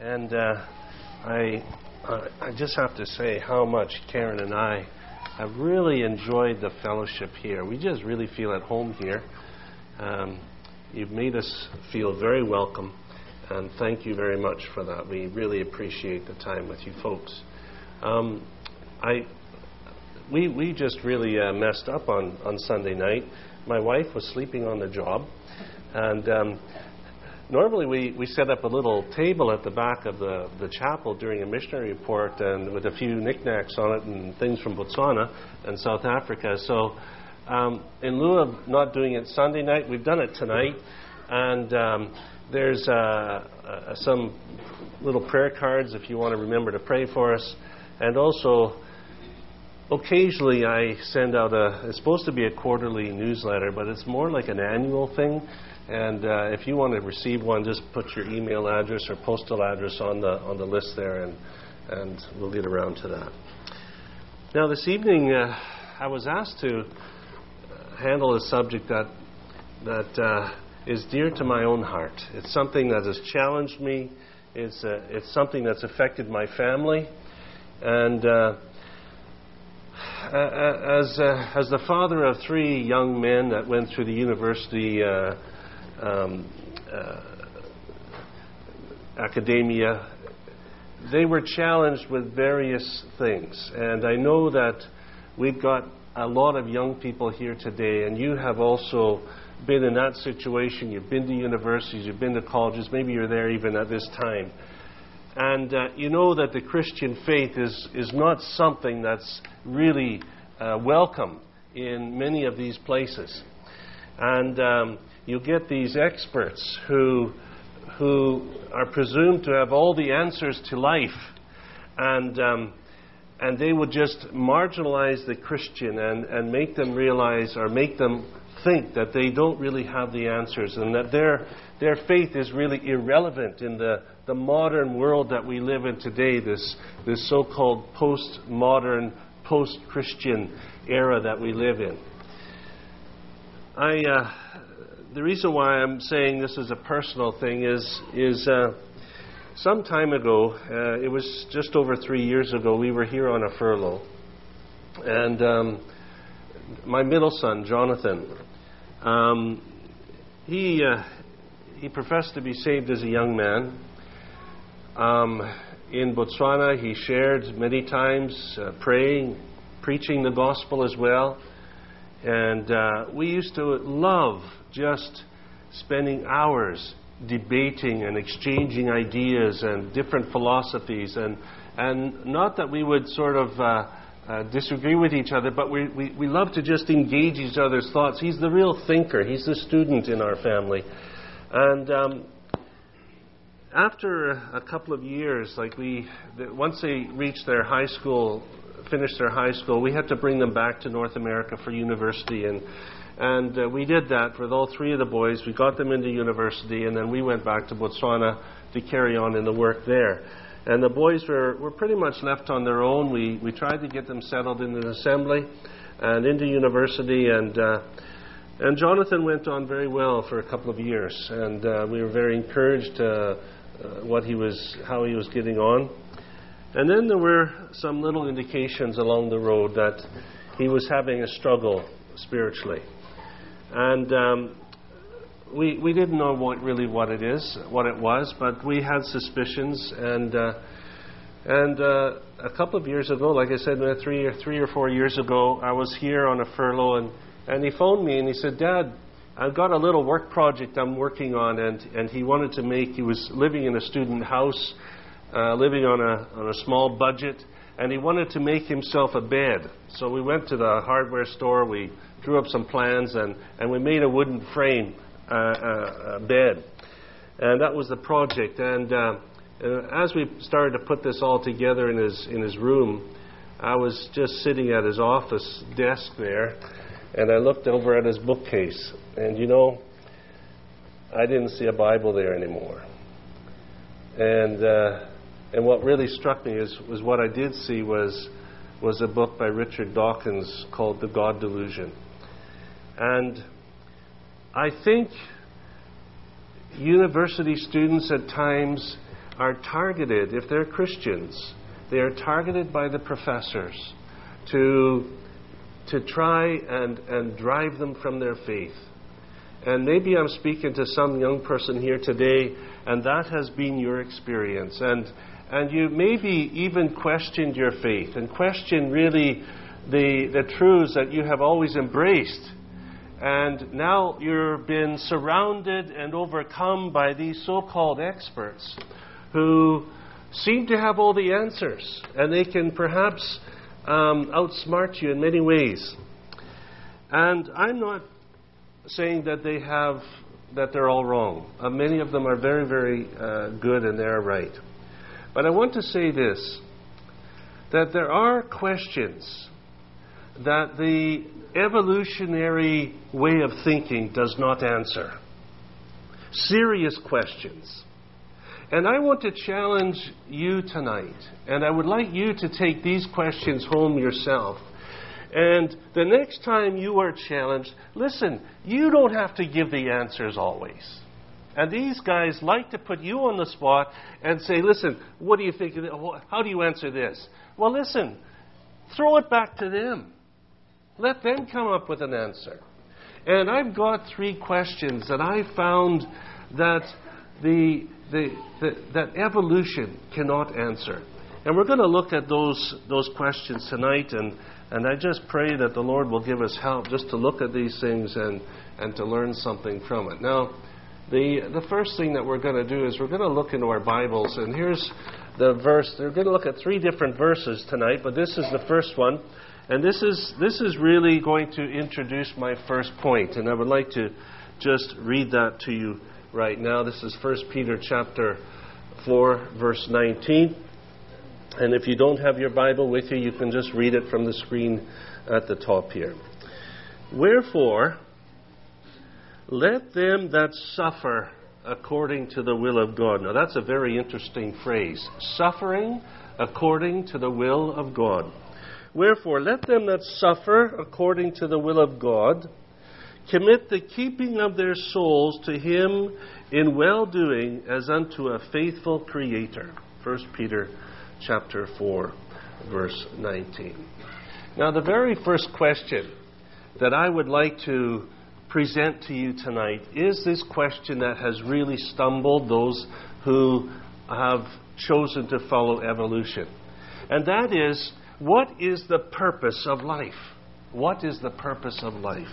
And uh, I, I just have to say how much Karen and I have really enjoyed the fellowship here. We just really feel at home here. Um, you've made us feel very welcome, and thank you very much for that. We really appreciate the time with you folks. Um, I, we, we just really uh, messed up on, on Sunday night. My wife was sleeping on the job, and um, normally we, we set up a little table at the back of the, the chapel during a missionary report and with a few knickknacks on it and things from Botswana and South Africa. So um, in lieu of not doing it Sunday night, we've done it tonight. And um, there's uh, uh, some little prayer cards if you want to remember to pray for us. And also, occasionally I send out a, it's supposed to be a quarterly newsletter, but it's more like an annual thing. And uh, if you want to receive one, just put your email address or postal address on the on the list there, and and we'll get around to that. Now, this evening, uh, I was asked to handle a subject that that uh, is dear to my own heart. It's something that has challenged me. It's uh, it's something that's affected my family, and. Uh, as, uh, as the father of three young men that went through the university uh, um, uh, academia, they were challenged with various things. And I know that we've got a lot of young people here today, and you have also been in that situation. You've been to universities, you've been to colleges, maybe you're there even at this time. And uh, you know that the Christian faith is, is not something that's really uh, welcome in many of these places. And um, you get these experts who, who are presumed to have all the answers to life, and, um, and they would just marginalize the Christian and, and make them realize or make them think that they don't really have the answers and that their, their faith is really irrelevant in the, the modern world that we live in today, this, this so called post-modern, post Christian era that we live in. I, uh, the reason why I'm saying this is a personal thing is, is uh, some time ago, uh, it was just over three years ago, we were here on a furlough. And um, my middle son, Jonathan, um, he, uh, he professed to be saved as a young man. Um, in Botswana, he shared many times, uh, praying, preaching the gospel as well. And uh, we used to love just spending hours debating and exchanging ideas and different philosophies. And, and not that we would sort of uh, uh, disagree with each other, but we, we, we love to just engage each other's thoughts. He's the real thinker, he's the student in our family. And um, after a couple of years, like we, once they reached their high school finished their high school, we had to bring them back to North America for university. And, and uh, we did that with all three of the boys. We got them into university, and then we went back to Botswana to carry on in the work there. And the boys were, were pretty much left on their own. We, we tried to get them settled in an assembly and into university. And, uh, and Jonathan went on very well for a couple of years. And uh, we were very encouraged uh, uh what he was, how he was getting on. And then there were some little indications along the road that he was having a struggle spiritually. And um, we, we didn't know what, really what it is, what it was, but we had suspicions. And, uh, and uh, a couple of years ago, like I said, uh, three or, three or four years ago, I was here on a furlough, and, and he phoned me and he said, Dad, I've got a little work project I'm working on, and, and he wanted to make, he was living in a student house uh, living on a, on a small budget, and he wanted to make himself a bed. So we went to the hardware store, we drew up some plans, and, and we made a wooden frame uh, uh, bed. And that was the project. And uh, uh, as we started to put this all together in his, in his room, I was just sitting at his office desk there, and I looked over at his bookcase. And you know, I didn't see a Bible there anymore. And uh, and what really struck me is, was what I did see was, was a book by Richard Dawkins called The God Delusion. And I think university students at times are targeted, if they're Christians, they are targeted by the professors to, to try and, and drive them from their faith. And maybe I'm speaking to some young person here today, and that has been your experience. And, and you maybe even questioned your faith and questioned really the, the truths that you have always embraced. And now you've been surrounded and overcome by these so called experts who seem to have all the answers, and they can perhaps um, outsmart you in many ways. And I'm not saying that they have that they're all wrong. Uh, many of them are very, very uh, good and they're right. But I want to say this that there are questions that the evolutionary way of thinking does not answer. Serious questions. And I want to challenge you tonight, and I would like you to take these questions home yourself. And the next time you are challenged, listen, you don't have to give the answers always. And these guys like to put you on the spot and say, listen, what do you think? How do you answer this? Well, listen, throw it back to them. Let them come up with an answer. And I've got three questions that I found that the, the, the, that evolution cannot answer. And we're going to look at those, those questions tonight, and, and I just pray that the Lord will give us help just to look at these things and, and to learn something from it. Now, the, the first thing that we're going to do is we're going to look into our Bibles, and here's the verse. We're going to look at three different verses tonight, but this is the first one. And this is, this is really going to introduce my first point, and I would like to just read that to you right now. This is 1 Peter chapter 4, verse 19. And if you don't have your Bible with you, you can just read it from the screen at the top here. Wherefore, let them that suffer according to the will of God. Now, that's a very interesting phrase. Suffering according to the will of God Wherefore, let them that suffer according to the will of God commit the keeping of their souls to Him in well doing as unto a faithful Creator. 1 Peter chapter 4, verse 19. Now, the very first question that I would like to present to you tonight is this question that has really stumbled those who have chosen to follow evolution. And that is what is the purpose of life? What is the purpose of life?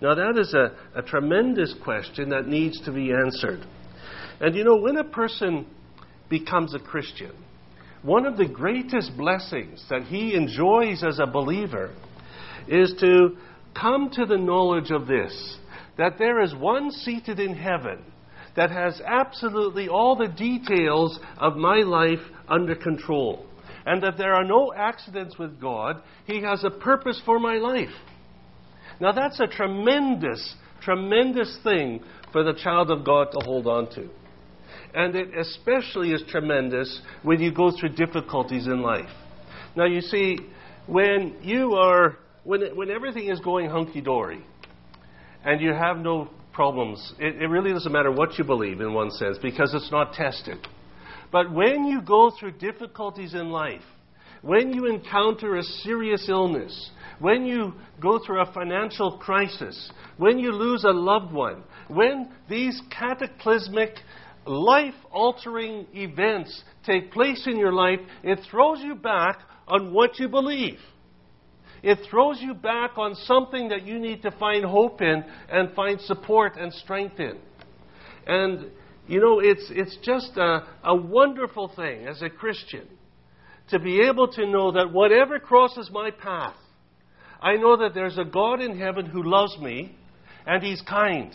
Now, that is a, a tremendous question that needs to be answered. And you know, when a person becomes a Christian, one of the greatest blessings that he enjoys as a believer is to come to the knowledge of this that there is one seated in heaven that has absolutely all the details of my life under control and that there are no accidents with God. He has a purpose for my life. Now, that's a tremendous, tremendous thing for the child of God to hold on to. And it especially is tremendous when you go through difficulties in life. Now, you see, when you are, when, when everything is going hunky dory, and you have no problems, it, it really doesn't matter what you believe in one sense because it's not tested. But when you go through difficulties in life, when you encounter a serious illness, when you go through a financial crisis, when you lose a loved one, when these cataclysmic, life altering events take place in your life, it throws you back on what you believe. It throws you back on something that you need to find hope in and find support and strength in. And you know, it's, it's just a, a wonderful thing as a Christian to be able to know that whatever crosses my path, I know that there's a God in heaven who loves me and He's kind.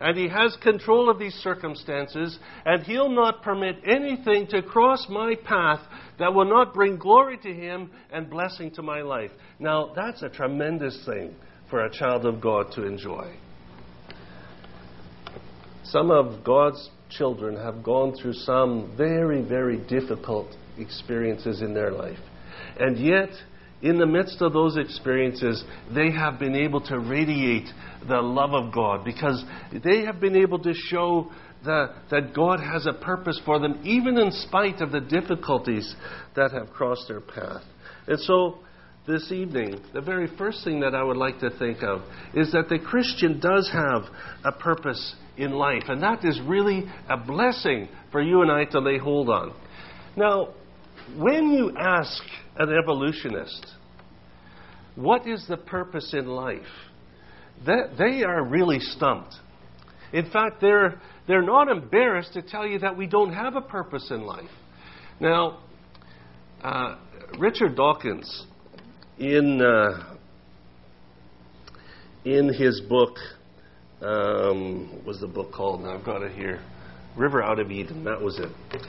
And He has control of these circumstances, and He'll not permit anything to cross my path that will not bring glory to Him and blessing to my life. Now, that's a tremendous thing for a child of God to enjoy. Some of God's children have gone through some very, very difficult experiences in their life. And yet, in the midst of those experiences, they have been able to radiate the love of God because they have been able to show the, that God has a purpose for them, even in spite of the difficulties that have crossed their path. And so, this evening, the very first thing that I would like to think of is that the Christian does have a purpose in life, and that is really a blessing for you and I to lay hold on. Now, when you ask an evolutionist, what is the purpose in life? They are really stumped. In fact, they're, they're not embarrassed to tell you that we don't have a purpose in life. Now, uh, Richard Dawkins, in, uh, in his book, um, what was the book called? Now I've got it here. River Out of Eden, that was it.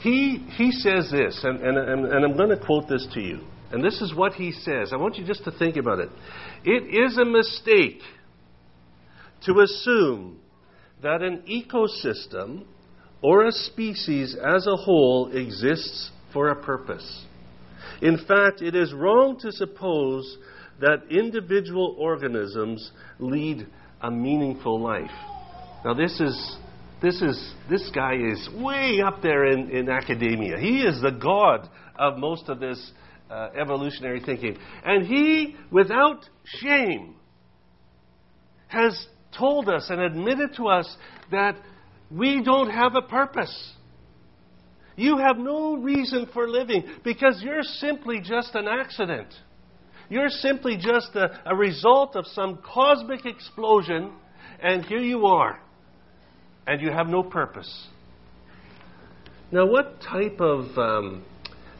He, he says this, and, and, and I'm going to quote this to you. And this is what he says. I want you just to think about it. It is a mistake to assume that an ecosystem or a species as a whole exists for a purpose. In fact, it is wrong to suppose that individual organisms lead a meaningful life. Now, this is this is this guy is way up there in, in academia. He is the god of most of this uh, evolutionary thinking, and he, without shame, has told us and admitted to us that we don't have a purpose. You have no reason for living because you're simply just an accident. You're simply just a, a result of some cosmic explosion, and here you are, and you have no purpose. Now, what type of um,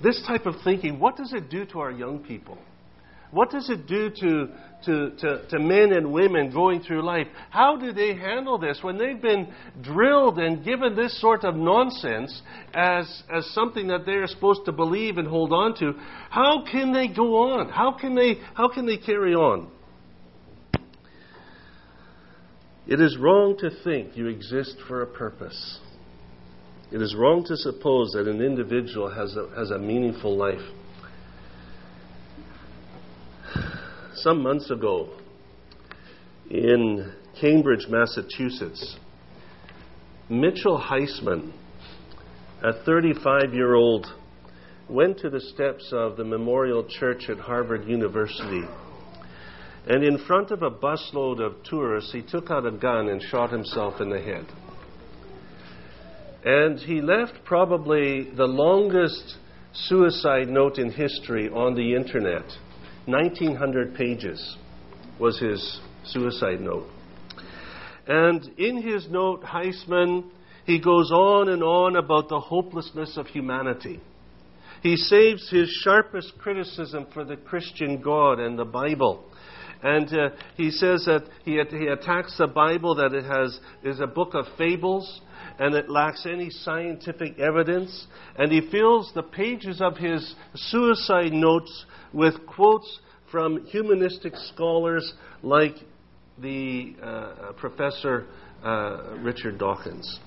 this type of thinking? What does it do to our young people? What does it do to, to, to, to, men and women going through life? How do they handle this when they've been drilled and given this sort of nonsense as, as something that they're supposed to believe and hold on to? How can they go on? How can they, how can they carry on? It is wrong to think you exist for a purpose. It is wrong to suppose that an individual has a, has a meaningful life. Some months ago in Cambridge, Massachusetts, Mitchell Heisman, a 35 year old, went to the steps of the Memorial Church at Harvard University. And in front of a busload of tourists, he took out a gun and shot himself in the head. And he left probably the longest suicide note in history on the internet 1,900 pages was his suicide note. And in his note, Heisman, he goes on and on about the hopelessness of humanity. He saves his sharpest criticism for the Christian God and the Bible. And uh, he says that he, he attacks the Bible that it has is a book of fables and it lacks any scientific evidence. And he fills the pages of his suicide notes with quotes from humanistic scholars like the uh, professor uh, Richard Dawkins.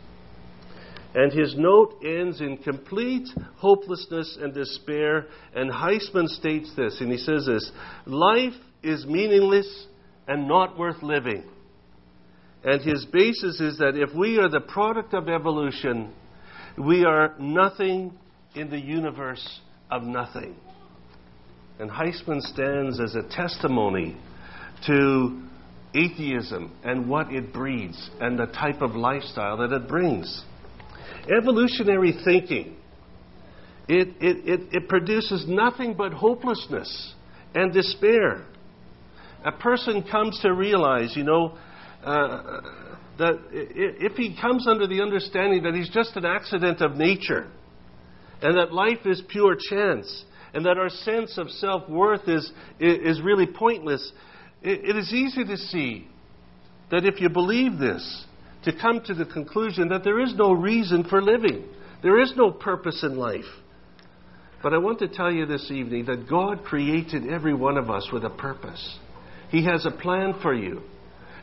And his note ends in complete hopelessness and despair. And Heisman states this, and he says this Life is meaningless and not worth living. And his basis is that if we are the product of evolution, we are nothing in the universe of nothing. And Heisman stands as a testimony to atheism and what it breeds and the type of lifestyle that it brings. Evolutionary thinking, it, it, it, it produces nothing but hopelessness and despair. A person comes to realize, you know, uh, that if he comes under the understanding that he's just an accident of nature and that life is pure chance and that our sense of self worth is, is really pointless, it, it is easy to see that if you believe this, to come to the conclusion that there is no reason for living, there is no purpose in life. But I want to tell you this evening that God created every one of us with a purpose. He has a plan for you.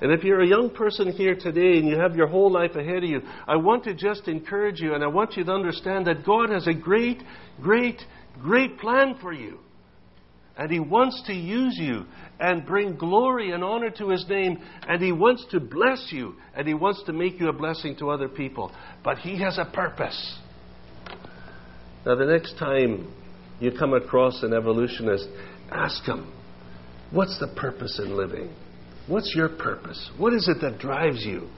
And if you're a young person here today and you have your whole life ahead of you, I want to just encourage you and I want you to understand that God has a great, great, great plan for you. And He wants to use you and bring glory and honor to His name. And He wants to bless you. And He wants to make you a blessing to other people. But He has a purpose. Now, the next time you come across an evolutionist, ask him, What's the purpose in living? What's your purpose? What is it that drives you?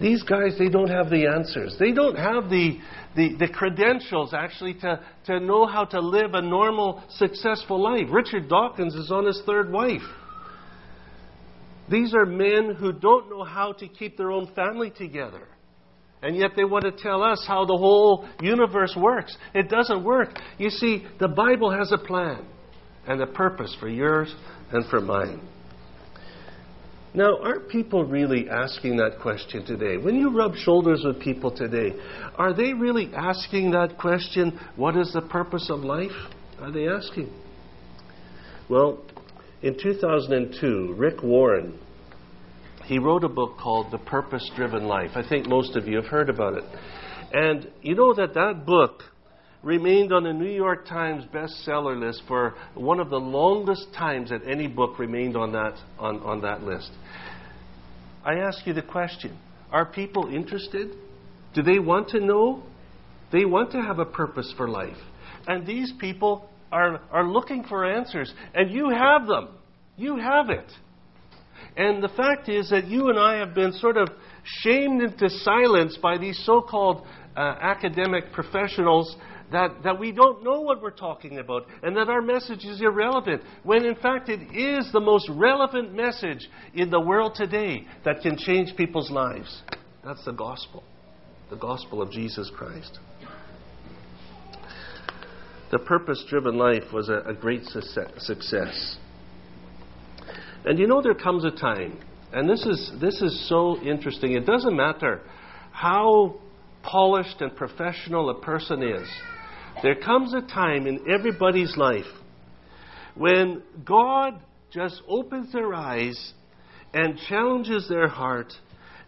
These guys, they don't have the answers. They don't have the, the, the, credentials actually to, to know how to live a normal, successful life. Richard Dawkins is on his third wife. These are men who don't know how to keep their own family together. And yet they want to tell us how the whole universe works. It doesn't work. You see, the Bible has a plan and a purpose for yours and for mine. Now, aren't people really asking that question today? When you rub shoulders with people today, are they really asking that question, what is the purpose of life? Are they asking? Well, in 2002, Rick Warren, he wrote a book called The Purpose Driven Life. I think most of you have heard about it. And you know that that book remained on the New York Times bestseller list for one of the longest times that any book remained on that, on, on that list. I ask you the question Are people interested? Do they want to know? They want to have a purpose for life. And these people are, are looking for answers. And you have them. You have it. And the fact is that you and I have been sort of shamed into silence by these so called uh, academic professionals that, that we don't know what we're talking about and that our message is irrelevant, when in fact it is the most relevant message in the world today that can change people's lives. That's the gospel, the gospel of Jesus Christ. The purpose driven life was a, a great success. And you know, there comes a time, and this is, this is so interesting. It doesn't matter how polished and professional a person is, there comes a time in everybody's life when God just opens their eyes and challenges their heart,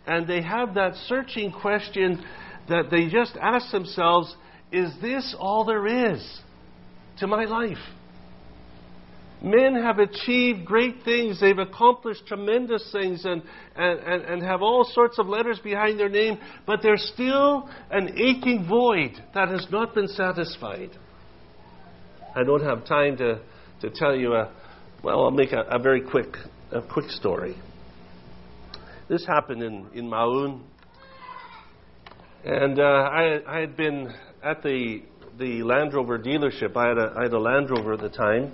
and they have that searching question that they just ask themselves Is this all there is to my life? Men have achieved great things. They've accomplished tremendous things and, and, and, and, have all sorts of letters behind their name, but there's still an aching void that has not been satisfied. I don't have time to, to tell you a, well, I'll make a, a very quick, a quick story. This happened in, in Maun. And uh, I, I had been at the, the Land Rover dealership. I had, a, I had a Land Rover at the time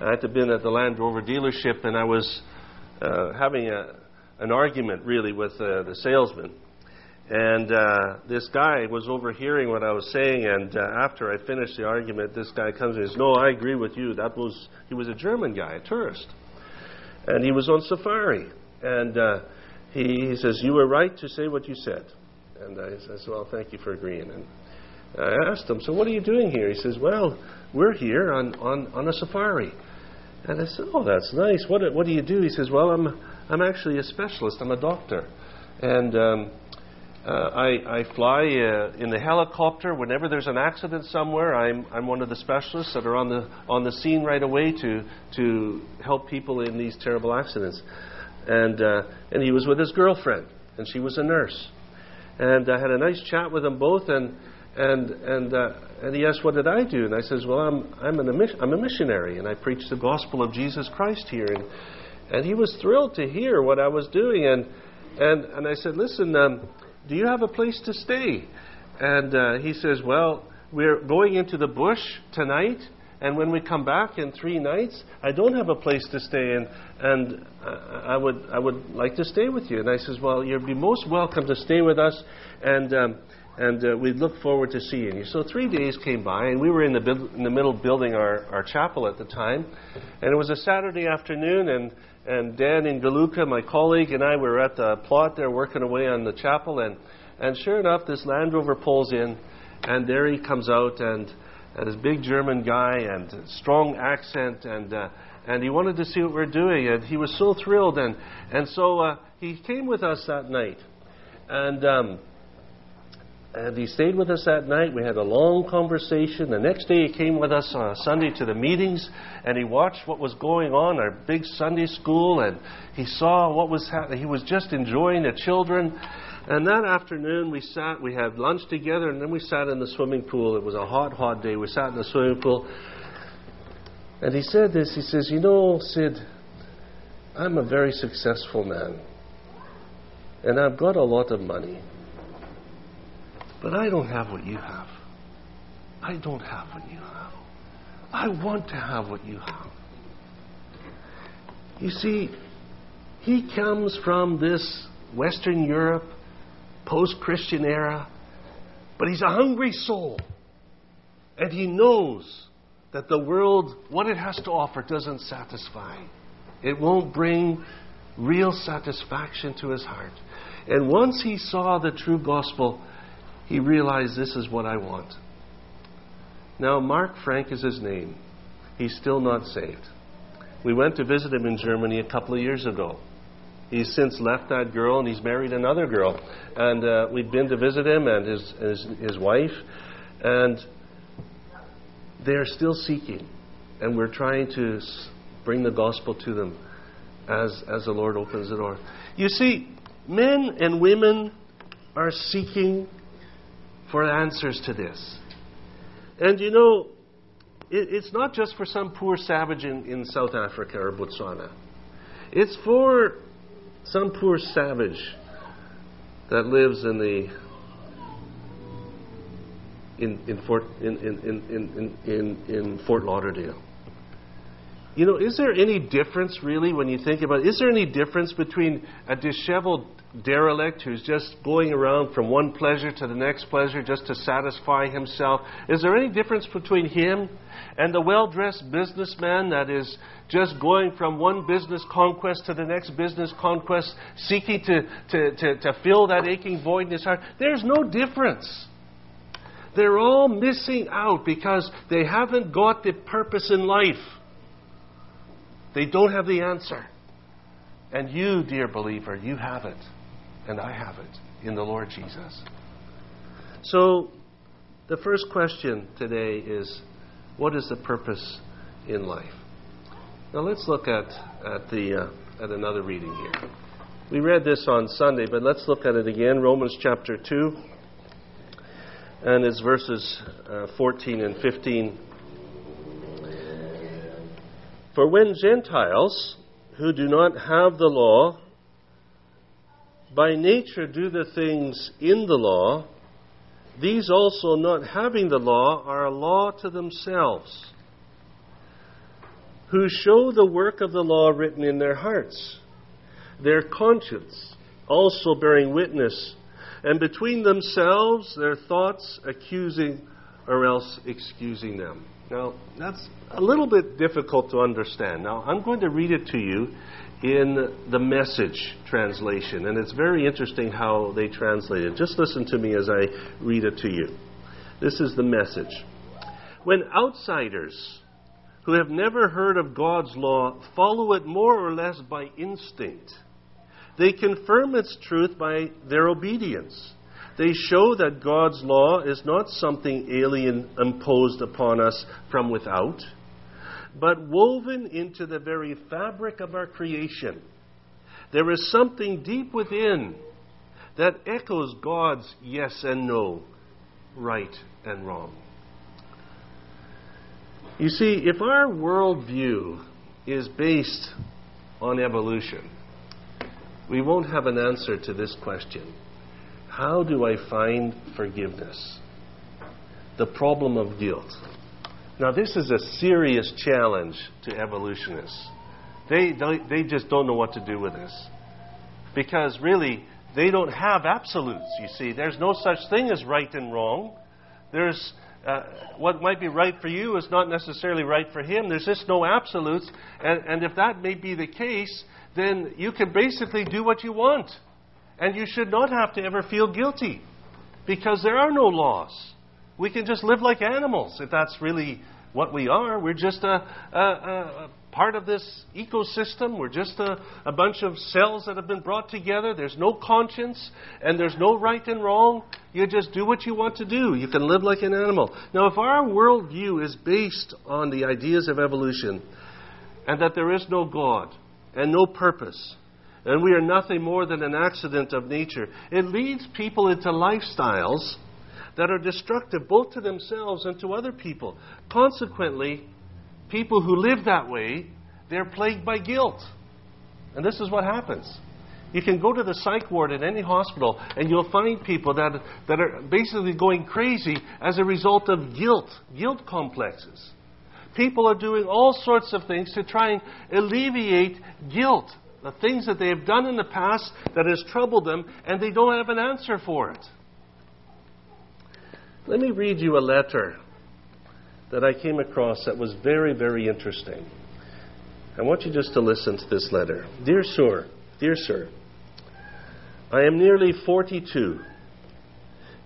I had to been at the Land Rover dealership, and I was uh, having a, an argument really with uh, the salesman. And uh, this guy was overhearing what I was saying, and uh, after I finished the argument, this guy comes and says, "No, I agree with you. That was he was a German guy, a tourist, and he was on safari, and uh, he, he says you were right to say what you said." And I said, "Well, thank you for agreeing." And I asked him, "So what are you doing here?" He says, "Well, we're here on on on a safari." And I said, Oh, that's nice. What, what do you do? He says, Well, I'm, I'm actually a specialist. I'm a doctor. And um, uh, I, I fly uh, in the helicopter. Whenever there's an accident somewhere, I'm, I'm one of the specialists that are on the, on the scene right away to, to help people in these terrible accidents. And, uh, and he was with his girlfriend, and she was a nurse. And I had a nice chat with them both, and and and uh, and he asked, "What did I do?" And I says, "Well, I'm I'm, an, I'm a missionary, and I preach the gospel of Jesus Christ here." And and he was thrilled to hear what I was doing. And and and I said, "Listen, um, do you have a place to stay?" And uh, he says, "Well, we're going into the bush tonight." And when we come back in three nights, I don't have a place to stay, and and I would I would like to stay with you. And I says, well, you'd be most welcome to stay with us, and um, and uh, we look forward to seeing you. So three days came by, and we were in the, bu- in the middle building our, our chapel at the time, and it was a Saturday afternoon, and, and Dan in Galuka, my colleague, and I were at the plot there working away on the chapel, and, and sure enough, this Land Rover pulls in, and there he comes out, and, and this big German guy, and strong accent, and uh, and he wanted to see what we we're doing, and he was so thrilled, and and so uh, he came with us that night, and. Um, and he stayed with us that night. We had a long conversation. The next day, he came with us on a Sunday to the meetings, and he watched what was going on, our big Sunday school, and he saw what was happening. He was just enjoying the children. And that afternoon, we sat, we had lunch together, and then we sat in the swimming pool. It was a hot, hot day. We sat in the swimming pool. And he said this He says, You know, Sid, I'm a very successful man. And I've got a lot of money. But I don't have what you have. I don't have what you have. I want to have what you have. You see, he comes from this Western Europe, post Christian era, but he's a hungry soul. And he knows that the world, what it has to offer, doesn't satisfy. It won't bring real satisfaction to his heart. And once he saw the true gospel, he realized this is what I want. Now, Mark Frank is his name. He's still not saved. We went to visit him in Germany a couple of years ago. He's since left that girl and he's married another girl. And uh, we've been to visit him and his, his, his wife. And they're still seeking. And we're trying to bring the gospel to them as, as the Lord opens the door. You see, men and women are seeking for answers to this. And you know, it, it's not just for some poor savage in, in South Africa or Botswana, it's for some poor savage that lives in the in, in Fort in, in, in, in, in Fort Lauderdale. You know, is there any difference really when you think about it? Is there any difference between a disheveled derelict who's just going around from one pleasure to the next pleasure just to satisfy himself? Is there any difference between him and the well dressed businessman that is just going from one business conquest to the next business conquest, seeking to, to, to, to fill that aching void in his heart? There's no difference. They're all missing out because they haven't got the purpose in life. They don't have the answer. And you, dear believer, you have it and I have it in the Lord Jesus. So, the first question today is what is the purpose in life? Now, let's look at, at, the, uh, at another reading here. We read this on Sunday, but let's look at it again Romans chapter 2, and it's verses uh, 14 and 15. For when Gentiles who do not have the law by nature do the things in the law, these also, not having the law, are a law to themselves, who show the work of the law written in their hearts, their conscience also bearing witness, and between themselves their thoughts accusing or else excusing them. Now, that's a little bit difficult to understand. Now, I'm going to read it to you in the message translation, and it's very interesting how they translate it. Just listen to me as I read it to you. This is the message. When outsiders who have never heard of God's law follow it more or less by instinct, they confirm its truth by their obedience. They show that God's law is not something alien imposed upon us from without but woven into the very fabric of our creation. There is something deep within that echoes God's yes and no, right and wrong. You see, if our worldview is based on evolution, we won't have an answer to this question How do I find forgiveness? The problem of guilt. Now, this is a serious challenge to evolutionists. They, they just don't know what to do with this. Because really, they don't have absolutes, you see. There's no such thing as right and wrong. There's uh, what might be right for you is not necessarily right for him. There's just no absolutes. And, and if that may be the case, then you can basically do what you want. And you should not have to ever feel guilty because there are no laws. We can just live like animals if that's really what we are. We're just a, a, a part of this ecosystem. We're just a, a bunch of cells that have been brought together. There's no conscience and there's no right and wrong. You just do what you want to do. You can live like an animal. Now, if our worldview is based on the ideas of evolution and that there is no God and no purpose, and we are nothing more than an accident of nature, it leads people into lifestyles that are destructive both to themselves and to other people. Consequently, people who live that way, they're plagued by guilt. And this is what happens. You can go to the psych ward in any hospital and you'll find people that, that are basically going crazy as a result of guilt, guilt complexes. People are doing all sorts of things to try and alleviate guilt, the things that they have done in the past that has troubled them, and they don't have an answer for it. Let me read you a letter that I came across that was very, very interesting. I want you just to listen to this letter. Dear Sir, dear Sir, I am nearly 42,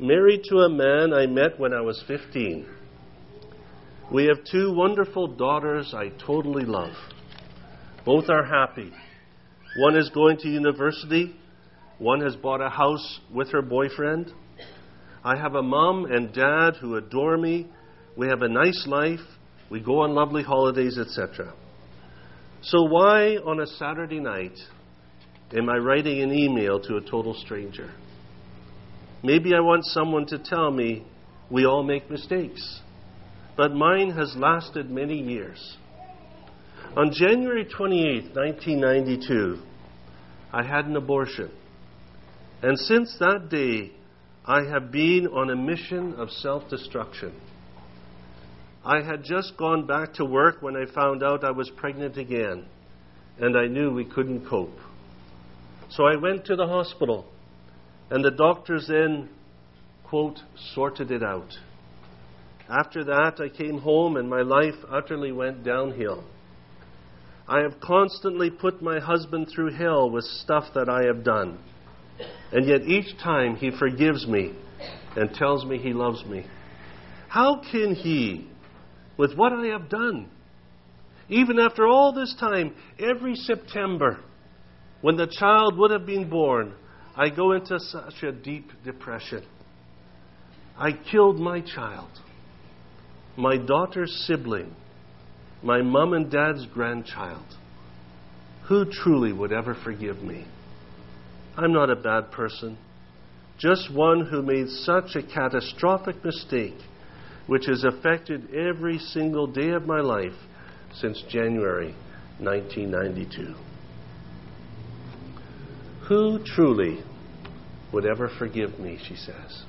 married to a man I met when I was 15. We have two wonderful daughters I totally love. Both are happy. One is going to university, one has bought a house with her boyfriend. I have a mom and dad who adore me we have a nice life, we go on lovely holidays, etc. So, why on a Saturday night am I writing an email to a total stranger? Maybe I want someone to tell me we all make mistakes, but mine has lasted many years. On January 28, 1992, I had an abortion. And since that day, I have been on a mission of self destruction. I had just gone back to work when I found out I was pregnant again, and I knew we couldn't cope. So I went to the hospital, and the doctors then, quote, sorted it out. After that, I came home, and my life utterly went downhill. I have constantly put my husband through hell with stuff that I have done. And yet each time he forgives me and tells me he loves me. How can he, with what I have done. Even after all this time, every September, when the child would have been born, I go into such a deep depression. I killed my child, my daughter's sibling, my mom and dad's grandchild. Who truly would ever forgive me? I'm not a bad person, just one who made such a catastrophic mistake which has affected every single day of my life since January 1992. Who truly would ever forgive me, she says.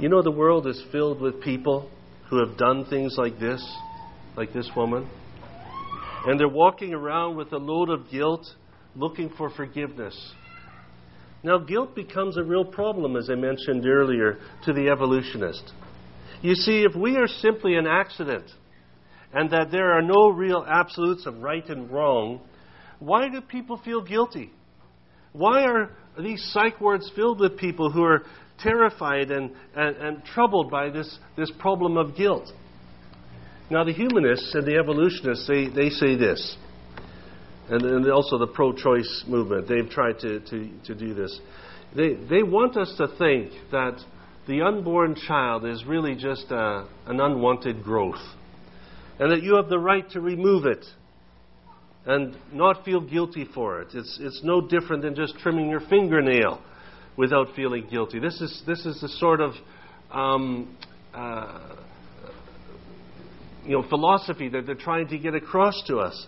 You know, the world is filled with people who have done things like this, like this woman, and they're walking around with a load of guilt looking for forgiveness. Now, guilt becomes a real problem, as I mentioned earlier, to the evolutionist. You see, if we are simply an accident and that there are no real absolutes of right and wrong, why do people feel guilty? Why are these psych wards filled with people who are terrified and, and, and troubled by this, this problem of guilt? Now, the humanists and the evolutionists, they, they say this and, and also the pro choice movement. They've tried to, to, to do this. They, they want us to think that the unborn child is really just a, an unwanted growth, and that you have the right to remove it and not feel guilty for it. It's, it's no different than just trimming your fingernail without feeling guilty. This is, this is the sort of um, uh, you know, philosophy that they're trying to get across to us.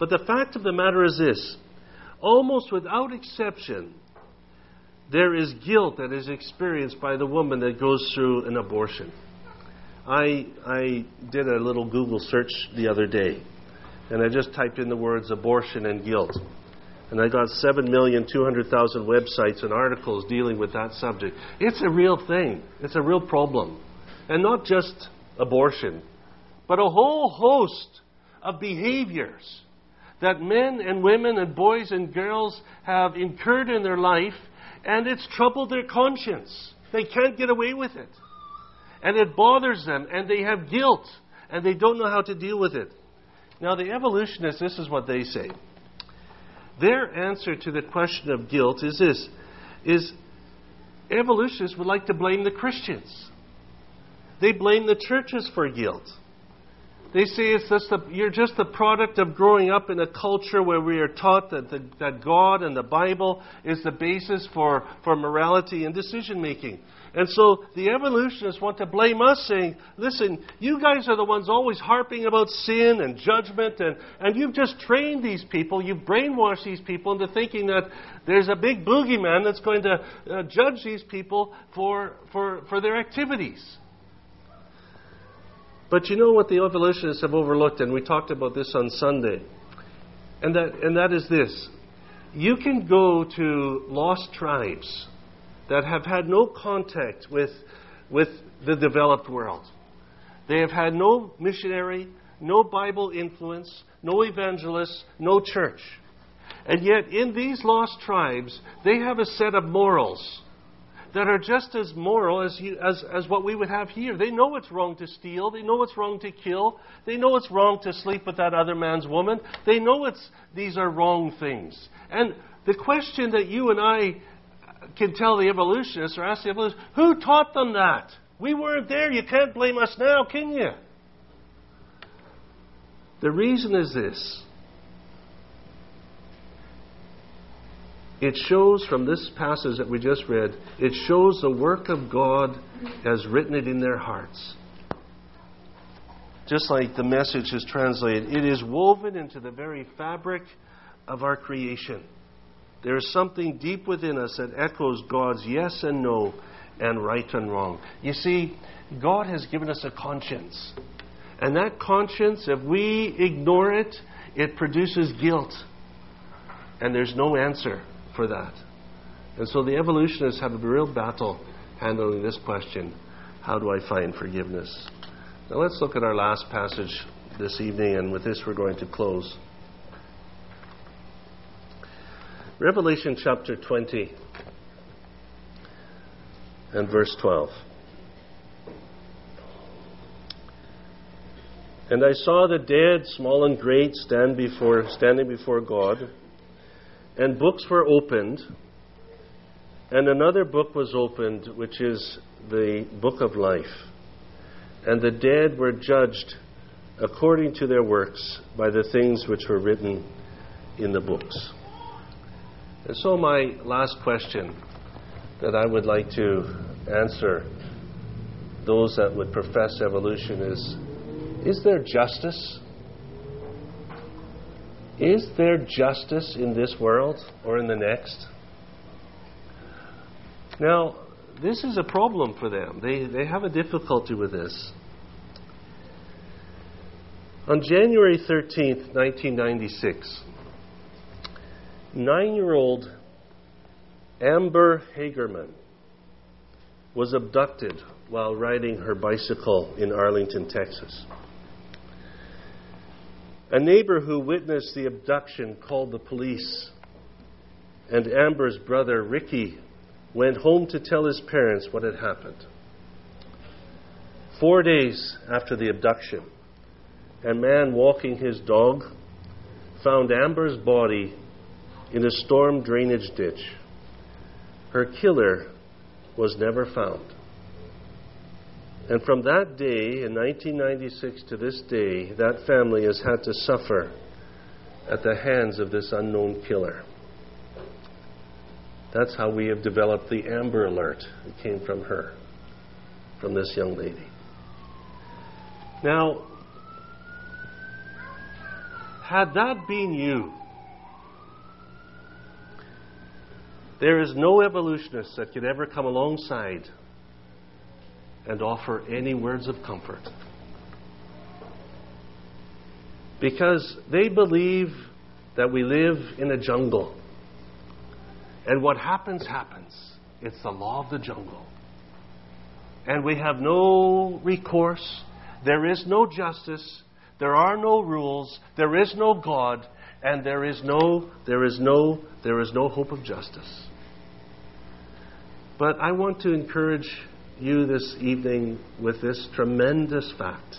But the fact of the matter is this almost without exception, there is guilt that is experienced by the woman that goes through an abortion. I, I did a little Google search the other day, and I just typed in the words abortion and guilt. And I got 7,200,000 websites and articles dealing with that subject. It's a real thing, it's a real problem. And not just abortion, but a whole host of behaviors that men and women and boys and girls have incurred in their life, and it's troubled their conscience. They can't get away with it. and it bothers them, and they have guilt, and they don't know how to deal with it. Now, the evolutionists, this is what they say. Their answer to the question of guilt is this is evolutionists would like to blame the Christians. They blame the churches for guilt. They say it's just you're just the product of growing up in a culture where we are taught that, the, that God and the Bible is the basis for, for morality and decision making. And so the evolutionists want to blame us, saying, listen, you guys are the ones always harping about sin and judgment, and, and you've just trained these people, you've brainwashed these people into thinking that there's a big boogeyman that's going to uh, judge these people for, for, for their activities. But you know what the evolutionists have overlooked, and we talked about this on Sunday, and that, and that is this. You can go to lost tribes that have had no contact with, with the developed world. They have had no missionary, no Bible influence, no evangelists, no church. And yet, in these lost tribes, they have a set of morals that are just as moral as, you, as, as what we would have here. They know it's wrong to steal. They know it's wrong to kill. They know it's wrong to sleep with that other man's woman. They know it's, these are wrong things. And the question that you and I can tell the evolutionists or ask the evolutionists, who taught them that? We weren't there. You can't blame us now, can you? The reason is this it shows from this passage that we just read, it shows the work of God has written it in their hearts. Just like the message is translated, it is woven into the very fabric of our creation. There is something deep within us that echoes God's yes and no and right and wrong. You see, God has given us a conscience. And that conscience, if we ignore it, it produces guilt. And there's no answer for that. And so the evolutionists have a real battle handling this question how do I find forgiveness? Now let's look at our last passage this evening, and with this we're going to close. Revelation chapter 20 and verse 12. And I saw the dead, small and great, stand before, standing before God and books were opened, and another book was opened, which is the book of life. And the dead were judged according to their works by the things which were written in the books. And so, my last question that I would like to answer those that would profess evolution is Is there justice is there justice in this world or in the next? Now, this is a problem for them. They, they have a difficulty with this. On January 13th, 1996, nine year old Amber Hagerman was abducted while riding her bicycle in Arlington, Texas. A neighbor who witnessed the abduction called the police, and Amber's brother, Ricky, went home to tell his parents what had happened. Four days after the abduction, a man walking his dog found Amber's body in a storm drainage ditch. Her killer was never found. And from that day, in 1996 to this day, that family has had to suffer at the hands of this unknown killer. That's how we have developed the Amber Alert. It came from her, from this young lady. Now, had that been you, there is no evolutionist that could ever come alongside and offer any words of comfort. Because they believe that we live in a jungle. And what happens, happens. It's the law of the jungle. And we have no recourse. There is no justice. There are no rules. There is no God. And there is no, there is no, there is no hope of justice. But I want to encourage you this evening with this tremendous fact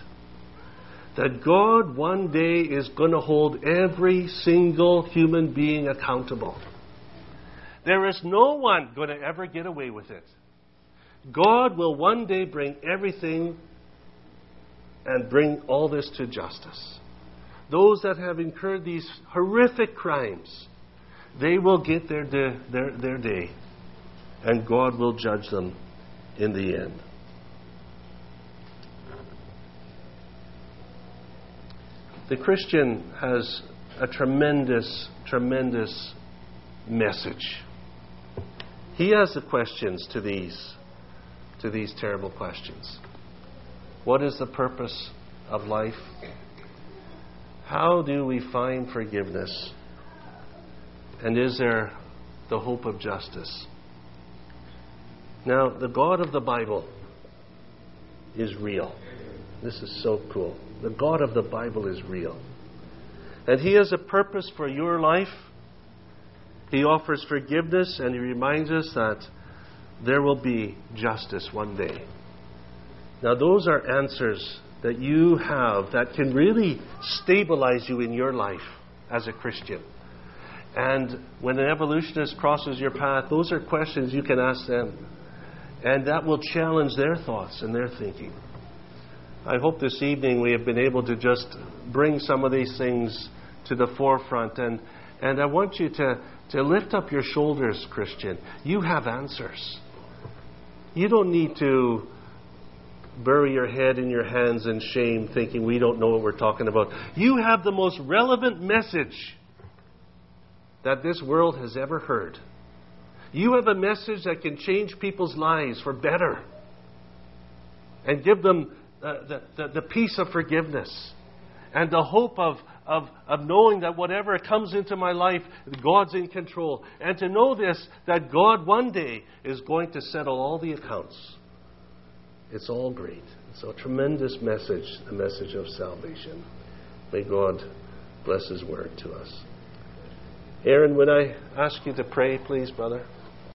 that God one day is going to hold every single human being accountable. There is no one going to ever get away with it. God will one day bring everything and bring all this to justice. Those that have incurred these horrific crimes, they will get their, their, their day, and God will judge them in the end. The Christian has a tremendous, tremendous message. He has the questions to these, to these terrible questions. What is the purpose of life? How do we find forgiveness? And is there the hope of justice? Now, the God of the Bible is real. This is so cool. The God of the Bible is real. And He has a purpose for your life. He offers forgiveness and He reminds us that there will be justice one day. Now, those are answers that you have that can really stabilize you in your life as a Christian. And when an evolutionist crosses your path, those are questions you can ask them. And that will challenge their thoughts and their thinking. I hope this evening we have been able to just bring some of these things to the forefront. And, and I want you to, to lift up your shoulders, Christian. You have answers. You don't need to bury your head in your hands in shame, thinking we don't know what we're talking about. You have the most relevant message that this world has ever heard. You have a message that can change people's lives for better and give them uh, the, the, the, peace of forgiveness and the hope of, of, of knowing that whatever comes into my life, God's in control. And to know this, that God one day is going to settle all the accounts. It's all great. It's a tremendous message, the message of salvation. May God bless His word to us. Aaron, would I ask you to pray, please, brother?